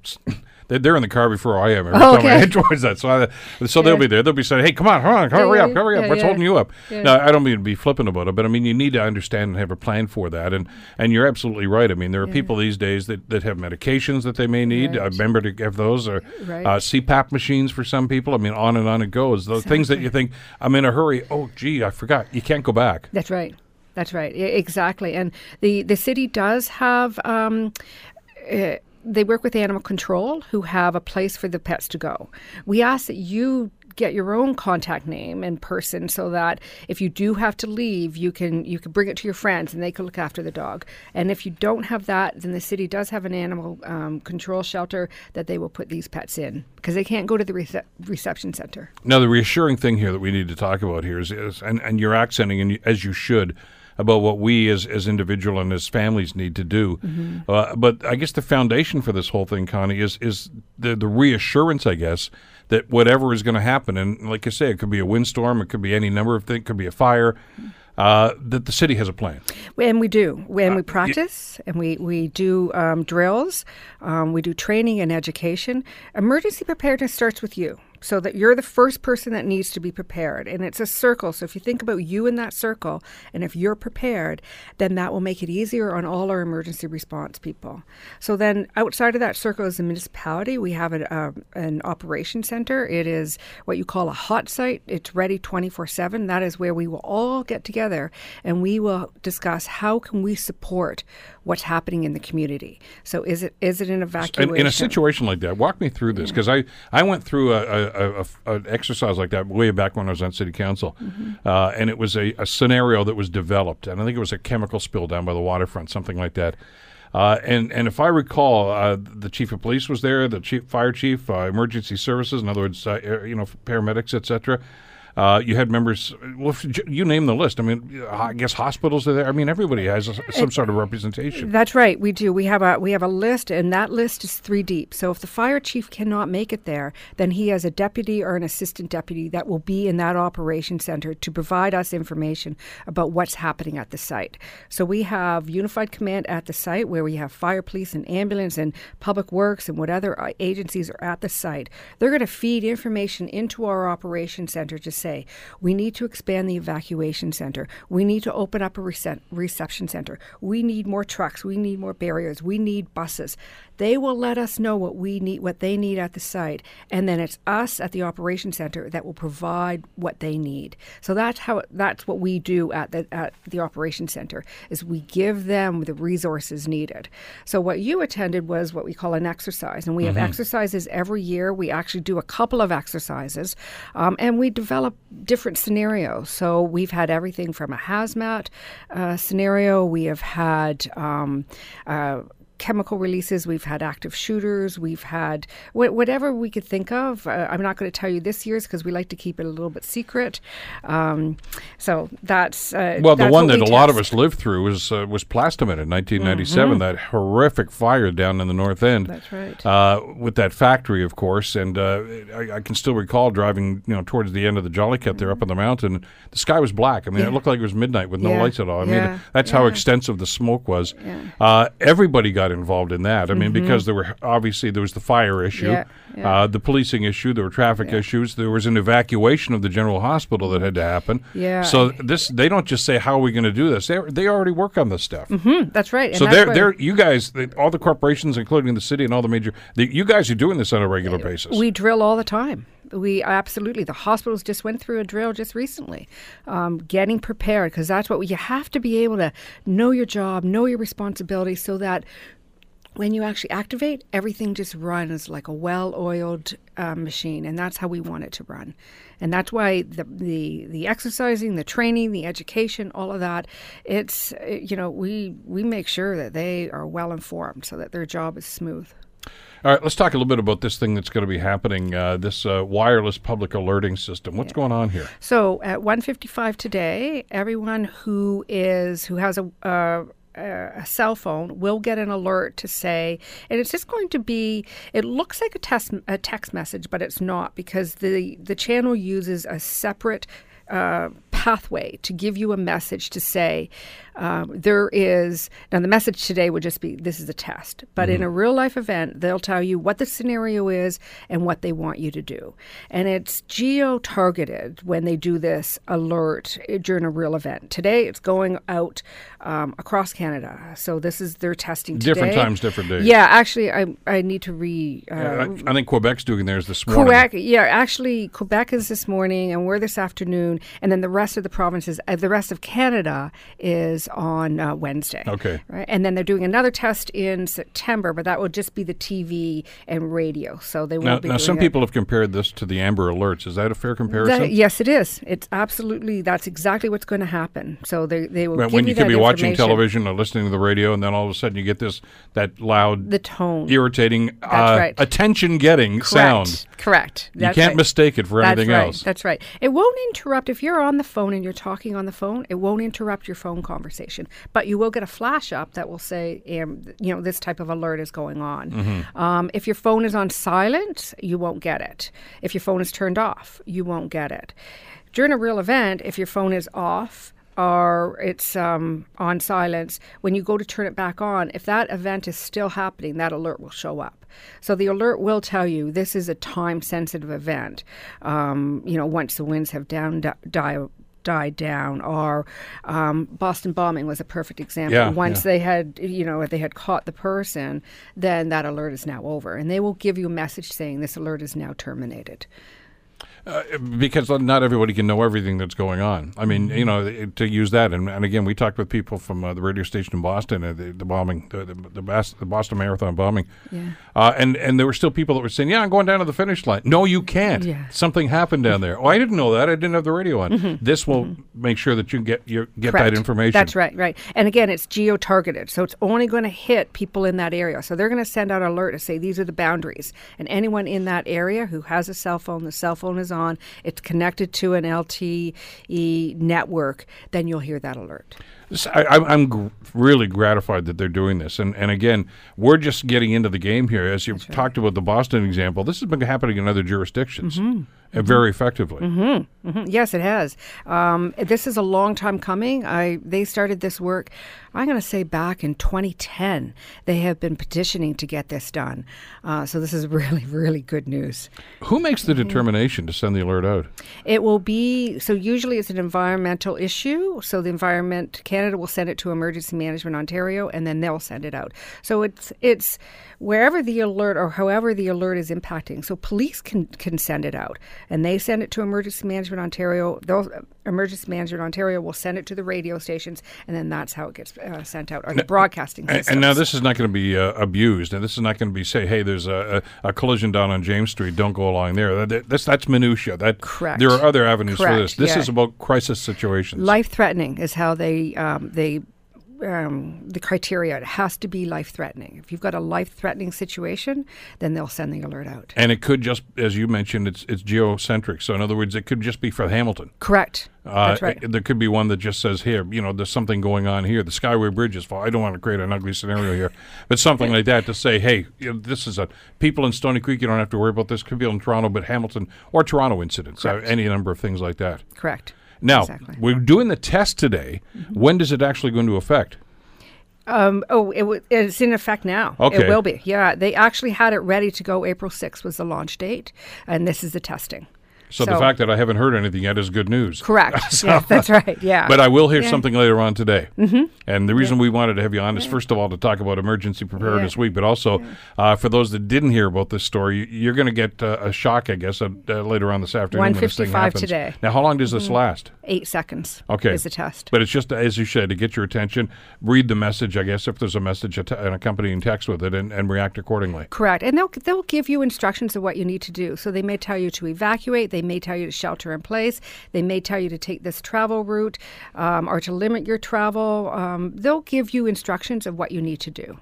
they're, they're in the car before I am every Oh, time I head towards that. So, I, so they'll be there. They'll be saying, "Hey, come on, come on, hurry Yeah, up, hurry up! yeah, What's yeah. holding you up?" Yeah. Now, I don't mean to be flippant about it, but I mean you need to understand and have a plan for that. And and you're absolutely right. I mean, there are people these days that, that have medications that they may need. I Right. remember to have those or Right. uh, CPAP machines for some people. I mean, on and on it goes. Those things that you think I'm in a hurry. Oh, gee, I forgot. You can't go back. That's right. That's right. Yeah, exactly. And the the city does have. Um, uh, they work with animal control who have a place for the pets to go. We ask that you get your own contact name and person so that if you do have to leave you can you can bring it to your friends and they can look after the dog and if you don't have that then the city does have an animal um, control shelter that they will put these pets in because they can't go to the rece- reception center Now, the reassuring thing here that we need to talk about here is, is and, and you're accenting, and you, as you should, about what we as, as individual and as families need to do. Uh, but I guess the foundation for this whole thing, Connie, is is the, the reassurance, I guess, that whatever is going to happen, and like I say, it could be a windstorm, it could be any number of things, it could be a fire, uh, that the city has a plan. And we do. When we practice and we, we do um, drills, um, we do training and education. Emergency preparedness starts with you. So that you're the first person that needs to be prepared. And it's a circle. So if you think about you in that circle, and if you're prepared, then that will make it easier on all our emergency response people. So then outside of that circle is the municipality. We have an, uh, an operation center. It is what you call a hot site. It's ready 24 7. That is where we will all get together and we will discuss how can we support what's happening in the community. So is it is it an evacuation? In, in a situation like that, walk me through this because I, I went through a, a, a, a- an exercise like that way back when I was on city council, uh, and it was a, a scenario that was developed, and I think it was a chemical spill down by the waterfront, something like that. Uh, and and if I recall, uh, the chief of police was there, the chief fire chief, uh, emergency services, in other words, uh, you know, paramedics, etc. Uh, you had members. Well, you- name the list. I mean, I guess hospitals are there. I mean, everybody has a, some sort of representation. That's right. We do. We have a we have a list, and that list is three deep. So if the fire chief cannot make it there, then he has a deputy or an assistant deputy that will be in that operation center to provide us information about what's happening at the site. So we have unified command at the site where we have fire, police, and ambulance, and public works, and what other uh, agencies are at the site. They're going to feed information into our operation center to say, we need to expand the evacuation center. We need to open up a rece- reception center. We need more trucks. We need more barriers. We need buses. They will let us know what we need, what they need at the site, and then it's us at the operation center that will provide what they need. So that's how that's what we do at the at the operation center is we give them the resources needed. So what you attended was what we call an exercise, and we have exercises every year. We actually do a couple of exercises, um, and we develop different scenarios. So we've had everything from a hazmat uh, scenario. We have had um, uh, chemical releases. We've had active shooters. We've had wh- whatever we could think of. Uh, I'm not going to tell you this year's because we like to keep it a little bit secret. Um, so that's uh, Well, the one that we a lot of us lived through was uh, was Plastimet in 1997. That horrific fire down in the North End. Mm-hmm. That's right. Uh, with that factory, of course, and uh, I, I can still recall driving, you know, towards the end of the Jolley Cut there up on the mountain. The sky was black. I mean, it looked like it was midnight with no Yeah. lights at all. I mean, Yeah. that's how extensive the smoke was. Uh, everybody got involved in that. I mean, because there were obviously there was the fire issue, Mm-hmm. Yeah, yeah. Uh, the policing issue, there were traffic issues, there was an evacuation of the general hospital that had to happen. Yeah. So this they don't just say how are we going to do this. They they already work on this stuff. Hmm, that's right. And So they're they're you guys they, all the corporations, including the city and all the major. The, you guys are doing this on a regular basis. We drill all the time. We absolutely. The hospitals just went through a drill just recently, um, getting prepared because that's what we, you have to be able to know your job, know your responsibility, so that when you actually activate, everything just runs like a well-oiled uh, machine, and that's how we want it to run. And that's why the, the the exercising, the training, the education, all of that, it's you know we we make sure that they are well informed so that their job is smooth. all right, let's talk a little bit about this thing that's going to be happening. Uh, this uh, wireless public alerting system. What's going on here? So at 1:55 today, everyone who is who has a uh, a cell phone will get an alert to say, and it's just going to be. It looks like a a text message, but it's not because the the channel uses a separate. Uh, pathway to give you a message to say um, there is now the message today would just be this is a test but in a real life event they'll tell you what the scenario is and what they want you to do. And it's geo targeted when they do this alert during a real event. Today it's going out um, across canada. So this is their testing Different times, different days. yeah actually i, I need to re uh, I, I think Quebec's doing theirs this morning. Quebec, yeah, actually, Quebec is this morning, and we're this afternoon, and then the rest of the provinces, uh, the rest of Canada is on uh, Wednesday. Okay. right, and then they're doing another test in September, but that will just be the TV and radio, so they won't Now, now some it. people have compared this to the Amber Alerts. Is that a fair comparison? That- yes, it is. It's absolutely that's exactly what's going to happen. So they they will when you, you could that be watching television or listening to the radio, and then all of a sudden you get this that loud, the tone. irritating, That's uh, right. attention-getting sound. Correct. You can't right. mistake it for That's anything right. else. That's right. It won't interrupt if you're on the phone and you're talking on the phone. It won't interrupt your phone conversation, but you will get a flash up that will say, um, you know, this type of alert is going on. Mm-hmm. Um, if your phone is on silent, you won't get it. If your phone is turned off, you won't get it. During a real event, if your phone is off or it's um, on silence, when you go to turn it back on, if that event is still happening, that alert will show up. So the alert will tell you this is a time sensitive event. Um, you know, once the winds have down di- die died down or um, boston bombing was a perfect example. Yeah, once yeah. they had you know they had caught the person then that alert is now over. And they will give you a message saying this alert is now terminated because not everybody can know everything that's going on. I mean, Mm-hmm. you know, to use that, and, and again, we talked with people from uh, the radio station in Boston, uh, the, the bombing, the the, the, Bas- the Boston Marathon bombing, Yeah. uh, and and there were still people that were saying, "Yeah, I'm going down to the finish line." No, you can't. Yeah. Something happened down there. Oh, I didn't know that. I didn't have the radio on. This will make sure that you get you get that Mm-hmm. Information. That's right, right. And again, it's geo targeted. So it's only going to hit people in that area. So they're going to send out an alert to say these are the boundaries. And anyone in that area who has a cell phone, the cell phone is on, it's connected to an LTE network, then you'll hear that alert. I, gr- really gratified that they're doing this, and and again, we're just getting into the game here. As you've talked about the Boston example, this has been happening in other jurisdictions, Mm-hmm. Uh, very effectively. Mhm, Yes, it has. Um, this is a long time coming. I they started this work. I'm going to say back in 2010. They have been petitioning to get this done. Uh, so this is really, really good news. Who makes the determination to send the alert out? It will be so. Usually, it's an environmental issue. So the Environment Canada will send it to Emergency Management Ontario, and then they'll send it out. So it's it's wherever the alert or however the alert is impacting. So police can can send it out, and they send it to Emergency Management Ontario. Those Emergency Management Ontario will send it to the radio stations, and then that's how it gets uh, sent out. Or the broadcasting And, systems. and now this is not going to be uh, abused, and this is not going to be say, "Hey, there's a, a, a collision down on James Street. Don't go along there." That, that- that's that's minutia. That Correct. There are other avenues for this. This yeah. is about crisis situations. life threatening is how they um, they um, the criteria. It has to be life threatening. If you've got a life threatening situation, then they'll send the alert out. and it could just, as you mentioned, it's it's geocentric. So in other words, it could just be for Hamilton. Correct. Uh, That's right. it- there could be one that just says, "Here, you know, there's something going on here. The Skyway Bridge is full." I don't want to create an ugly scenario here, but something like that to say, "Hey, you know, this is a people in Stoney Creek. You don't have to worry about this. Could be in Toronto, but Hamilton or Toronto incidents. Uh, any number of things like that." Correct. Now Exactly. we're doing the test today. When does it actually go into effect? Um, oh, it w- it's in effect now. Okay. It will be. Yeah, they actually had it ready to go. April 6th was the launch date, and this is the testing. So, the fact that I haven't heard anything yet is good news. Correct. So- yes, that's right. Yeah. But I will hear Yeah. something later on today. Mm-hmm. And the reason we wanted to have you on is, first of all, to talk about Emergency Preparedness Yeah. Week, but also uh, for those that didn't hear about this story, you- you're going to get uh, a shock, I guess, uh, uh, later on this afternoon. when this thing happens. today. Mm-hmm. Now, how long does this last? Eight seconds. Okay. Is the test. But it's just, as you said, to get your attention, read the message, I guess, if there's a message, att- an accompanying text with it, and, and react accordingly. Correct. And they'll they'll give you instructions of what you need to do. So they may tell you to evacuate, they may tell you to shelter in place, they may tell you to take this travel route um, or to limit your travel. Um, they'll give you instructions of what you need to do.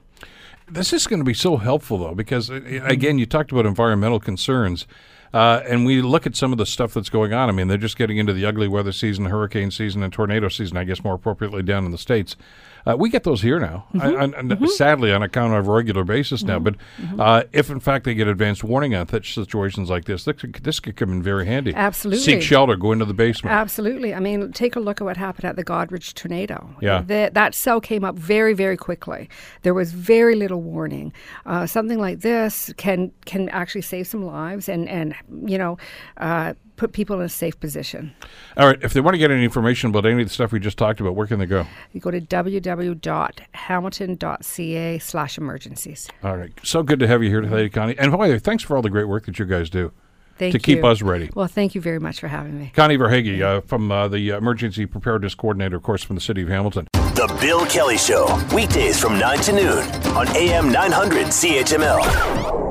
This is going to be so helpful, though, because uh, again, you talked about environmental concerns, uh, and we look at some of the stuff that's going on. I mean, they're just getting into the ugly weather season, hurricane season, and tornado season. I guess more appropriately down in the states. Uh, we get those here now, I, I, and sadly on account of a regular basis now. But uh, if in fact they get advanced warning on such situations like this, this could, this could come in very handy. Absolutely. seek shelter, go into the basement. Absolutely. I mean, take a look at what happened at the Goderich tornado. Yeah. The- that cell came up very, very quickly. There was very little warning. Uh, something like this can can actually save some lives and and you know uh, put people in a safe position. All right, if they want to get any information about any of the stuff we just talked about, where can they go? You go to www.hamilton.ca slash emergencies. All right, so good to have you here today, Connie. And by the way, thanks for all the great work that you guys do. Thank to keep us ready. Well, thank you very much for having me. Connie Verhage uh, from uh, the Emergency Preparedness Coordinator, of course, from the City of Hamilton. The Bill Kelly Show, weekdays from 9 to noon on AM 900 CHML.